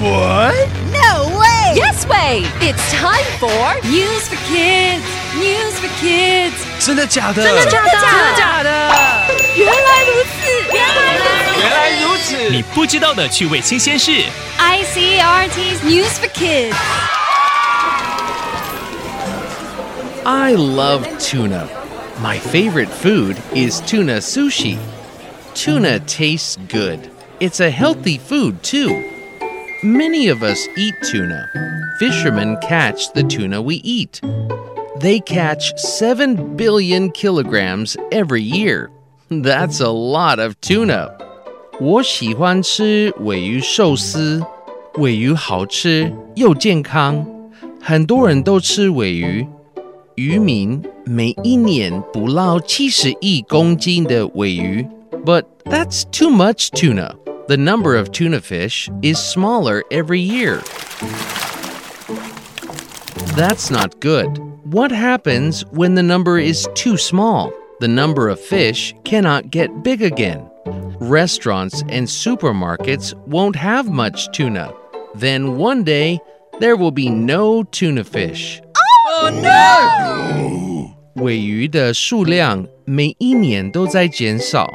What? No way! Yes way! It's time for News for Kids. News for Kids. 真的假的？真的假的？真的假的？原来如此，原来如此。原来如此。你不知道的趣味新鲜事。 ICRT's News for Kids. I love tuna. My favorite food is tuna sushi. Tuna tastes good. It's a healthy food, too. Many of us eat tuna. Fishermen catch the tuna we eat. They catch 7 billion kilograms every year. That's a lot of tuna. 我喜欢吃尾鱼寿司，尾鱼好吃又健康，很多人都吃尾鱼。渔民每一年捕捞七十亿公斤的尾鱼，but that's too much tuna. The number of tuna fish is smaller every year. That's not good. What happens when the number is too small? The number of fish cannot get big again. Restaurants and supermarkets won't have much tuna. Then one day, there will be no tuna fish. 尾鱼的数量每一年都在减少。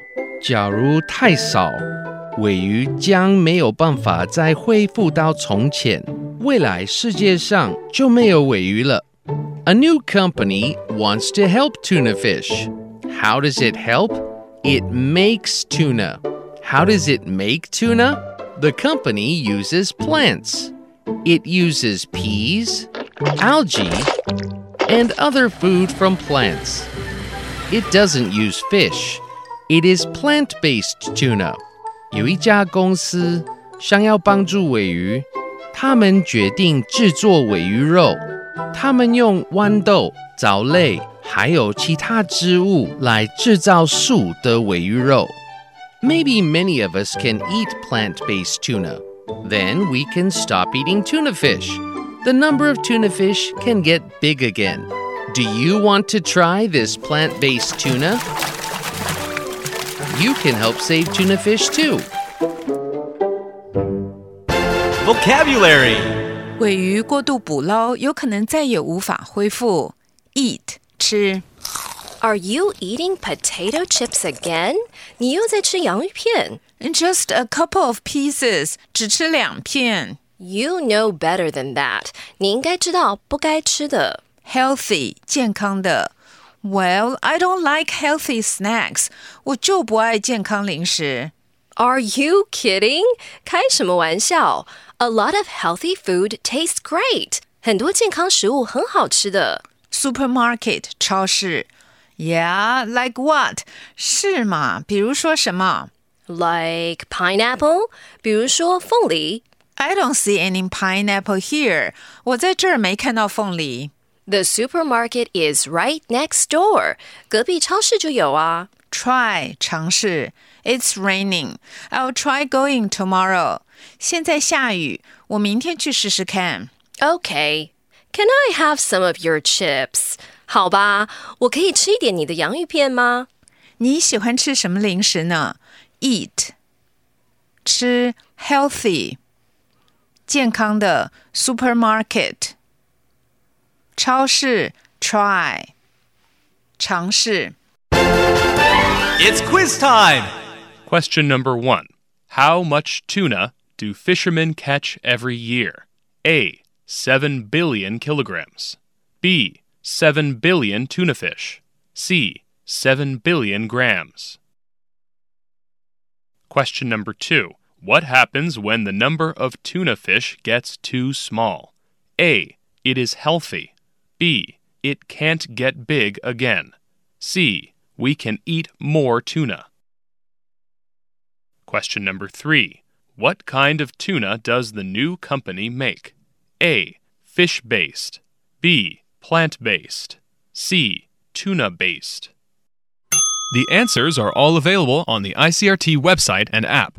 假如太少， 尾鱼将没有办法再恢复到从前，未来世界上就没有尾鱼了。A new company wants to help tuna fish. How does it help? It makes tuna. How does it make tuna? The company uses plants. It uses peas, algae, and other food from plants. It doesn't use fish. It is plant based tuna. 有一家公司想要帮助尾鱼，他们决定制作尾鱼肉。他们用豌豆、藻类还有其他植物来制造素的尾鱼肉。Maybe many of us can eat plant based tuna. Then we can stop eating tuna fish. The number of tuna fish can get big again. Do you want to try this plant based tuna? You can help save tuna fish too. Vocabulary. 尾鱼过度捕捞，有可能再也无法恢复。Eat 吃 Are you eating potato chips again? 你又在吃洋芋片。 ，just a couple of pieces，只吃两片。 You know better than that. 你应该知道不该吃的。 Healthy 健康的。 Well, I don't like healthy snacks，我就不爱健康零食。 Are you kidding? 开什么玩笑？A lot of healthy food tastes great. 很多健康食物很好吃的。 Supermarket 超市，Yeah, like what？是吗？比如说什么 Like pineapple，比如说凤梨。 ？I don't see any pineapple here。我在这儿没看到凤梨。 The supermarket is right next door. 隔壁超市就有啊。 Try 尝试。It's raining. I'll try going tomorrow. 现在下雨，我明天去试试看。 Okay. Can I have some of your chips? 好吧，我可以吃一点你的洋芋片吗？你喜欢吃什么零食呢？Eat 吃 healthy 健康的 supermarket 超市 try 尝试。 It's quiz time. Question number one How much tuna do fishermen catch every year? A. 7 billion kilograms. B. 7 billion tuna fish. C. 7 billion grams. Question number two What happens when the number of tuna fish gets too small? A. It is healthy. B. It can't get big again. C. We can eat more tuna. Question number three What kind of tuna does the new company make? A. Fish based. B. Plant based. C. Tuna based. The answers are all available on the ICRT website and app.